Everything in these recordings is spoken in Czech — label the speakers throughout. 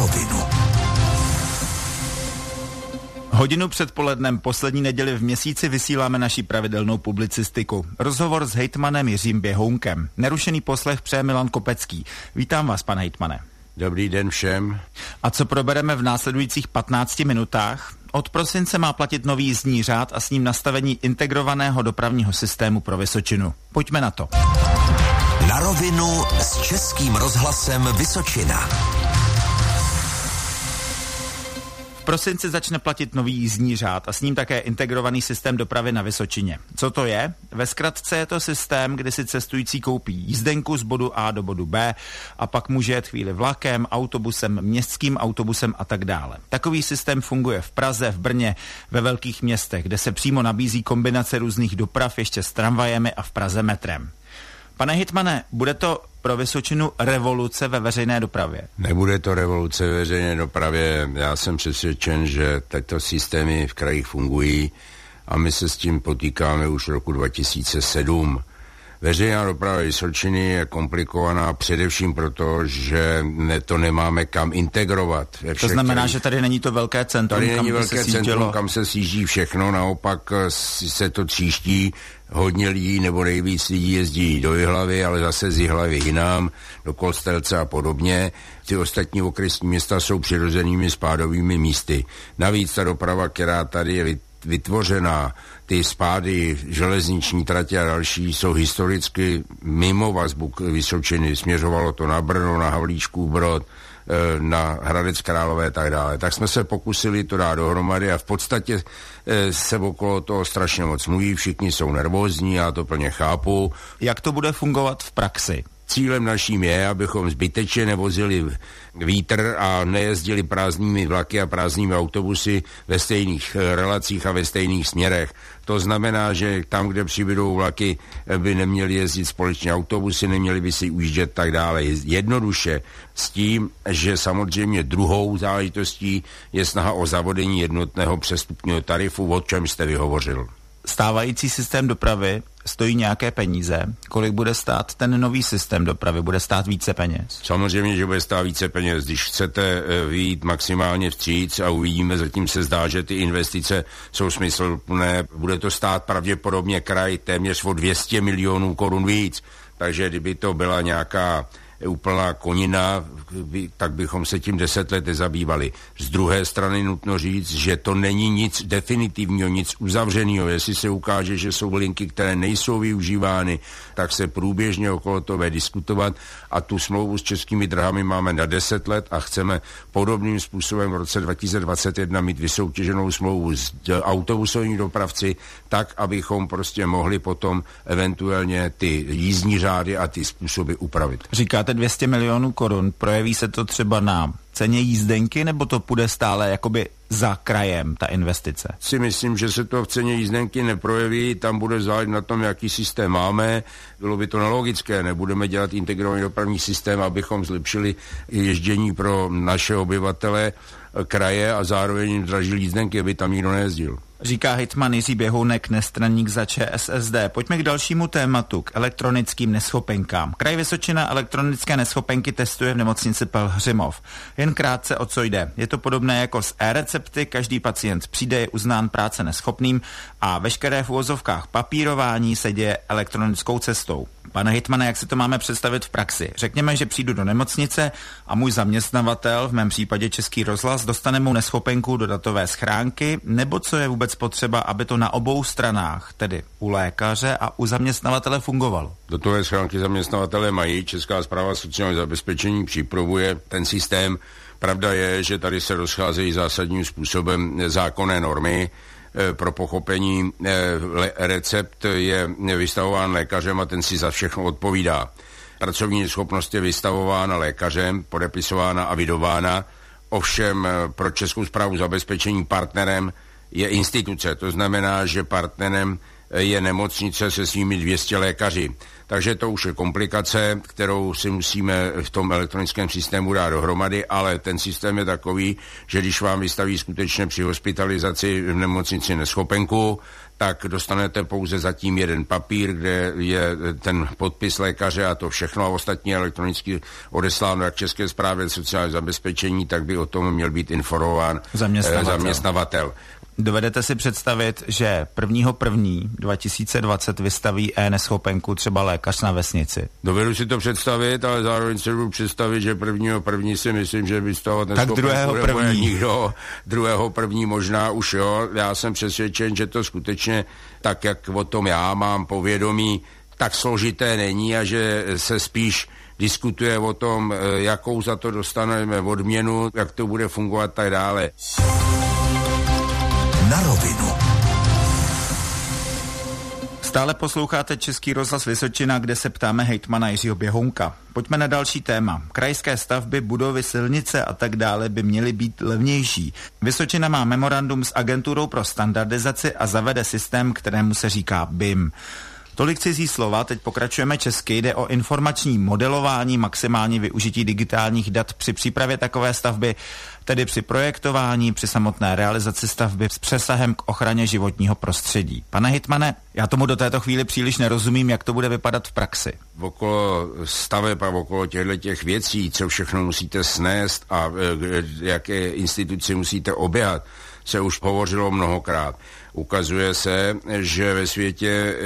Speaker 1: rovinu.
Speaker 2: Hodinu před polednem poslední neděli v měsíci vysíláme naší pravidelnou publicistiku. Rozhovor s hejtmanem Jiřím Běhounkem. Nerušený poslech přeje Milan Kopecký. Vítám vás, pane hejtmane.
Speaker 3: Dobrý den všem.
Speaker 2: A co probereme v následujících 15 minutách? Od prosince má platit nový jízdní řád a s ním nastavení integrovaného dopravního systému pro Vysočinu. Pojďme na to.
Speaker 1: Na rovinu s Českým rozhlasem Vysočina.
Speaker 2: Prosinci začne platit nový jízdní řád a s ním také integrovaný systém dopravy na Vysočině. Co to je? Ve zkratce je to systém, kdy si cestující koupí jízdenku z bodu A do bodu B a pak může jet chvíli vlakem, autobusem, městským autobusem a tak dále. Takový systém funguje v Praze, v Brně, ve velkých městech, kde se přímo nabízí kombinace různých doprav ještě s tramvajemi a v Praze metrem. Pane Hitmane, bude to pro Vysočinu revoluce ve veřejné dopravě?
Speaker 3: Nebude to revoluce ve veřejné dopravě. Já jsem přesvědčen, že tyto systémy v krajích fungují a my se s tím potýkáme už roku 2007. Veřejná doprava Vysočiny je komplikovaná především proto, že ne, to nemáme kam integrovat.
Speaker 2: To znamená, že tady není to velké centrum,
Speaker 3: tady
Speaker 2: kam
Speaker 3: není velké
Speaker 2: se
Speaker 3: centrum, kam se sjíždí všechno, naopak eh, se to tříští, hodně lidí nebo nejvíc lidí jezdí do Jihlavy, ale zase z Jihlavy jinam, do Kostelce a podobně. Ty ostatní okresní města jsou přirozenými spádovými místy. Navíc ta doprava, která tady je vytvořená, ty spády, železniční tratě a další jsou historicky mimo vazbu Vysočiny. Směřovalo to na Brno, na Havlíčků Brod, na Hradec Králové a tak dále. Tak jsme se pokusili to dát dohromady a v podstatě eh, se okolo toho strašně moc mluví, všichni jsou nervózní, já to plně chápu.
Speaker 2: Jak to bude fungovat v praxi?
Speaker 3: Cílem naším je, abychom zbytečně nevozili vítr a nejezdili prázdnými vlaky a prázdnými autobusy ve stejných eh, relacích a ve stejných směrech. To znamená, že tam, kde přibydou vlaky, eh, by neměli jezdit společně autobusy, neměli by si ujíždět tak dále. Jednoduše s tím, že samozřejmě druhou záležitostí je snaha o zavodení jednotného přestupního tarifu, o čem jste vyhovořil
Speaker 2: stávající systém dopravy stojí nějaké peníze. Kolik bude stát ten nový systém dopravy? Bude stát více peněz?
Speaker 3: Samozřejmě, že bude stát více peněz. Když chcete eh, vyjít maximálně vstříc a uvidíme, zatím se zdá, že ty investice jsou smysluplné, bude to stát pravděpodobně kraj téměř o 200 milionů korun víc. Takže kdyby to byla nějaká úplná konina, tak bychom se tím deset let nezabývali. Z druhé strany nutno říct, že to není nic definitivního, nic uzavřeného. Jestli se ukáže, že jsou linky, které nejsou využívány, tak se průběžně okolo toho diskutovat a tu smlouvu s českými drahami máme na deset let a chceme podobným způsobem v roce 2021 mít vysoutěženou smlouvu s autobusovými dopravci, tak, abychom prostě mohli potom eventuálně ty jízdní řády a ty způsoby upravit.
Speaker 2: Říkáte máte 200 milionů korun, projeví se to třeba na ceně jízdenky, nebo to půjde stále jakoby za krajem, ta investice?
Speaker 3: Si myslím, že se to v ceně jízdenky neprojeví, tam bude záležet na tom, jaký systém máme. Bylo by to nelogické, nebudeme dělat integrovaný dopravní systém, abychom zlepšili ježdění pro naše obyvatele kraje a zároveň jim dražili jízdenky, aby tam nikdo nejezdil.
Speaker 2: Říká hitman Jiří Běhounek, nestraník za ČSSD. Pojďme k dalšímu tématu, k elektronickým neschopenkám. Kraj Vysočina elektronické neschopenky testuje v nemocnici Pelhřimov. Jen krátce o co jde. Je to podobné jako s e-recepty, každý pacient přijde, je uznán práce neschopným a veškeré v úvozovkách papírování se děje elektronickou cestou. Pane Hitmane, jak si to máme představit v praxi? Řekněme, že přijdu do nemocnice a můj zaměstnavatel, v mém případě Český rozhlas, dostane mu neschopenku do datové schránky, nebo co je vůbec potřeba, aby to na obou stranách, tedy u lékaře a u zaměstnavatele fungovalo?
Speaker 3: Datové schránky zaměstnavatele mají, Česká zpráva sociálního zabezpečení připravuje ten systém. Pravda je, že tady se rozcházejí zásadním způsobem zákonné normy, Eh, pro pochopení eh, recept je vystavován lékařem a ten si za všechno odpovídá. Pracovní schopnost je vystavována lékařem, podepisována a vydována, ovšem eh, pro Českou zprávu zabezpečení partnerem je instituce. To znamená, že partnerem je nemocnice se svými 200 lékaři. Takže to už je komplikace, kterou si musíme v tom elektronickém systému dát dohromady, ale ten systém je takový, že když vám vystaví skutečně při hospitalizaci v nemocnici neschopenku, tak dostanete pouze zatím jeden papír, kde je ten podpis lékaře a to všechno a ostatní elektronicky odesláno jak České zprávě sociální zabezpečení, tak by o tom měl být informován zaměstnavatel. zaměstnavatel.
Speaker 2: Dovedete si představit, že 1.1.2020 vystaví e-neschopenku třeba lékař na vesnici?
Speaker 3: Dovedu si to představit, ale zároveň si budu představit, že 1.1. si myslím, že vystavovat
Speaker 2: neschopenku tak druhého první.
Speaker 3: nikdo. Druhého první možná už jo. Já jsem přesvědčen, že to skutečně tak, jak o tom já mám povědomí, tak složité není a že se spíš diskutuje o tom, eh, jakou za to dostaneme odměnu, jak to bude fungovat tak dále
Speaker 1: na rovinu.
Speaker 2: Stále posloucháte Český rozhlas Vysočina, kde se ptáme hejtmana Jiřího Běhounka. Pojďme na další téma. Krajské stavby, budovy, silnice a tak dále by měly být levnější. Vysočina má memorandum s agenturou pro standardizaci a zavede systém, kterému se říká BIM. Tolik cizí slova, teď pokračujeme česky, jde o informační modelování, maximální využití digitálních dat při přípravě takové stavby, tedy při projektování, při samotné realizaci stavby s přesahem k ochraně životního prostředí. Pane Hitmane, já tomu do této chvíli příliš nerozumím, jak to bude vypadat v praxi.
Speaker 3: Okolo staveb a okolo těchto těch věcí, co všechno musíte snést a e, jaké instituce musíte oběhat, se už hovořilo mnohokrát. Ukazuje se, že ve světě e,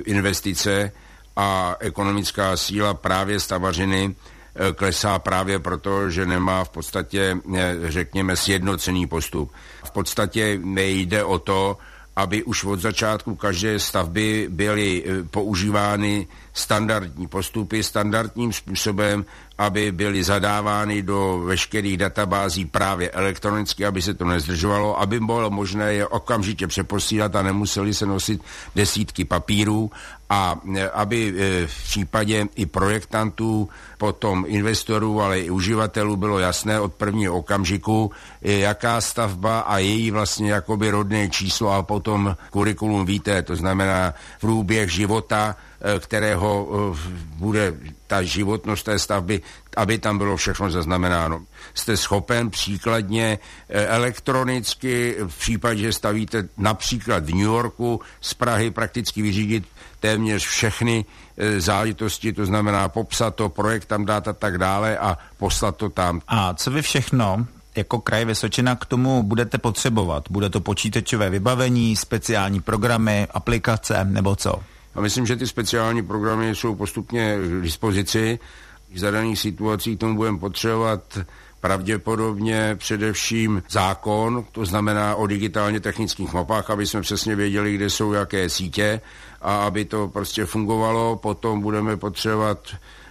Speaker 3: investice a ekonomická síla právě stavařiny e, klesá právě proto, že nemá v podstatě, e, řekněme, sjednocený postup. V podstatě nejde o to, aby už od začátku každé stavby byly používány standardní postupy standardním způsobem, aby byly zadávány do veškerých databází právě elektronicky, aby se to nezdržovalo, aby bylo možné je okamžitě přeposílat a nemuseli se nosit desítky papírů a e, aby e, v případě i projektantů, potom investorů, ale i uživatelů bylo jasné od prvního okamžiku, e, jaká stavba a její vlastně jakoby rodné číslo a potom kurikulum víte, to znamená průběh života kterého eh, bude ta životnost té stavby, aby tam bylo všechno zaznamenáno. Jste schopen příkladně eh, elektronicky v případě, že stavíte například v New Yorku z Prahy prakticky vyřídit téměř všechny záležitosti, to znamená popsat to, projekt tam dát a tak dále a poslat to tam.
Speaker 2: A co vy všechno jako kraj Vysočina k tomu budete potřebovat? Bude to počítačové vybavení, speciální programy, aplikace nebo co?
Speaker 3: A myslím, že ty speciální programy jsou postupně k dispozici. V zadaných situacích tomu budeme potřebovat pravděpodobně především zákon, to znamená o digitálně technických mapách, aby jsme přesně věděli, kde jsou jaké sítě a aby to prostě fungovalo. Potom budeme potřebovat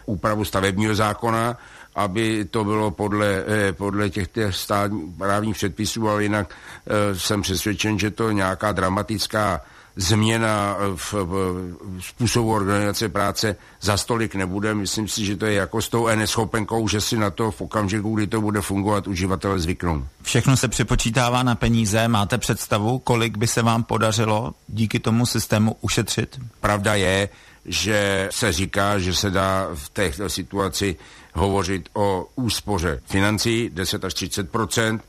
Speaker 3: úpravu stavebního zákona, aby to bylo podle, eh, podle těch státních právních předpisů, ale jinak eh, jsem přesvědčen, že to nějaká dramatická změna v, v způsobu organizace práce za stolik nebude. Myslím si, že to je jako s tou neschopenkou, že si na to v okamžiku, kdy to bude fungovat, uživatele zvyknou.
Speaker 2: Všechno se přepočítává na peníze. Máte představu, kolik by se vám podařilo díky tomu systému ušetřit?
Speaker 3: Pravda je, že se říká, že se dá v této situaci hovořit o úspoře financí 10 až 30%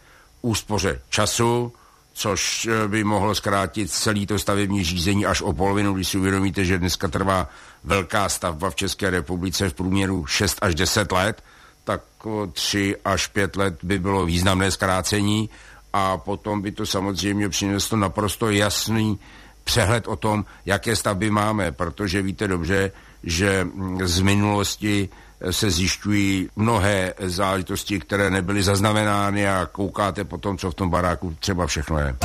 Speaker 3: úspoře času, což eh, by mohlo zkrátit celý to stavební řízení až o polovinu, když si uvědomíte, že dneska trvá velká stavba v České republice v průměru 6 až 10 let, tak 3 až 5 let by bylo významné zkrácení a potom by to samozřejmě přineslo naprosto jasný přehled o tom, jaké stavby máme, protože víte dobře, že z minulosti se zjišťují mnohé záležitosti, které nebyly zaznamenány a koukáte potom, co v tom baráku třeba všechno je.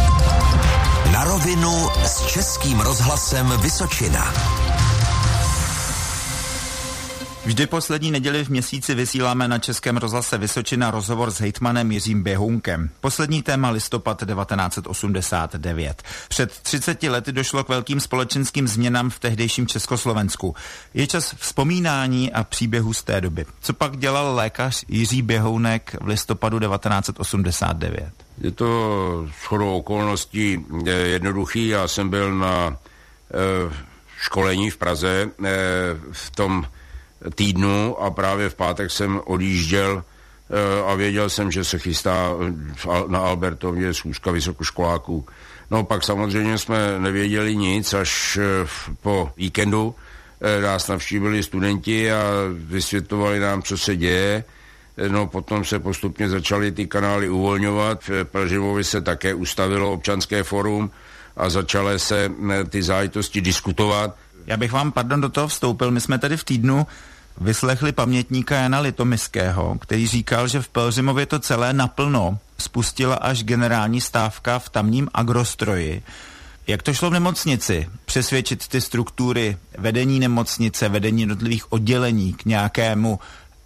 Speaker 1: Na rovinu s Českým rozhlasem Vysočina.
Speaker 2: Vždy poslední neděli v měsíci vysíláme na Českém rozhlase Vysočina rozhovor s hejtmanem Jiřím Běhounkem. Poslední téma listopad 1989. Před 30 lety došlo k velkým společenským změnám v tehdejším Československu. Je čas vzpomínání a příběhu z té doby. Co pak dělal lékař Jiří Běhounek v listopadu 1989?
Speaker 3: Je to shodou okolností jednoduchý. Já jsem byl na školení v Praze v tom týdnu a právě v pátek jsem odjížděl a věděl jsem, že se chystá na Albertově schůzka vysokoškoláků. No pak samozřejmě jsme nevěděli nic, až po víkendu nás navštívili studenti a vysvětlovali nám, co se děje No potom se postupně začaly ty kanály uvolňovat. V Plžimovi se také ustavilo občanské forum a začaly se ty zájitosti diskutovat.
Speaker 2: Já bych vám, pardon, do toho vstoupil. My jsme tady v týdnu vyslechli pamětníka Jana Litomiského, který říkal, že v Pelřimově to celé naplno spustila až generální stávka v tamním agrostroji. Jak to šlo v nemocnici? Přesvědčit ty struktury vedení nemocnice, vedení jednotlivých oddělení k nějakému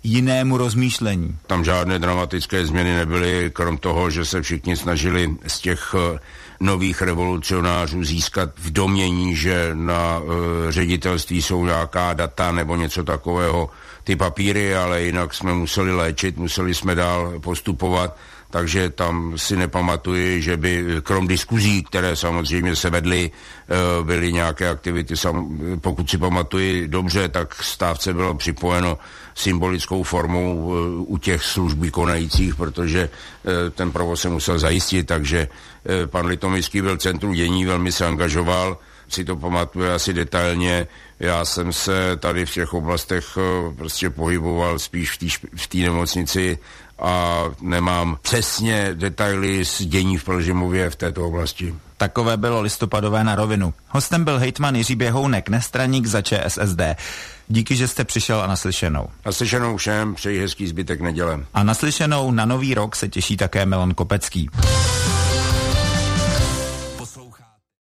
Speaker 2: jinému rozmýšlení.
Speaker 3: Tam žádné dramatické změny nebyly, krom toho, že se všichni snažili z těch eh, nových revolucionářů získat v domění, že na uh, ředitelství jsou nějaká data nebo něco takového, ty papíry, ale jinak jsme museli léčit, museli jsme dál postupovat takže tam si nepamatuji, že by krom diskuzí, které samozřejmě se vedly, eh, byly nějaké aktivity, pokud si pamatuji dobře, tak stávce bylo připojeno symbolickou formou eh, u těch služb konajících, protože eh, ten provoz se musel zajistit, takže pan Litomický byl centru dění, velmi se angažoval, si to pamatuje asi detailně. Já jsem se tady v těch oblastech prostě pohyboval spíš v té nemocnici a nemám přesně detaily z dění v Plžimově v této oblasti.
Speaker 2: Takové bylo listopadové na rovinu. Hostem byl hejtman Jiří Běhounek, nestraník za ČSSD. Díky, že jste přišel a naslyšenou.
Speaker 3: Naslyšenou všem, přeji hezký zbytek neděle.
Speaker 2: A naslyšenou na nový rok se těší také Milan Kopecký.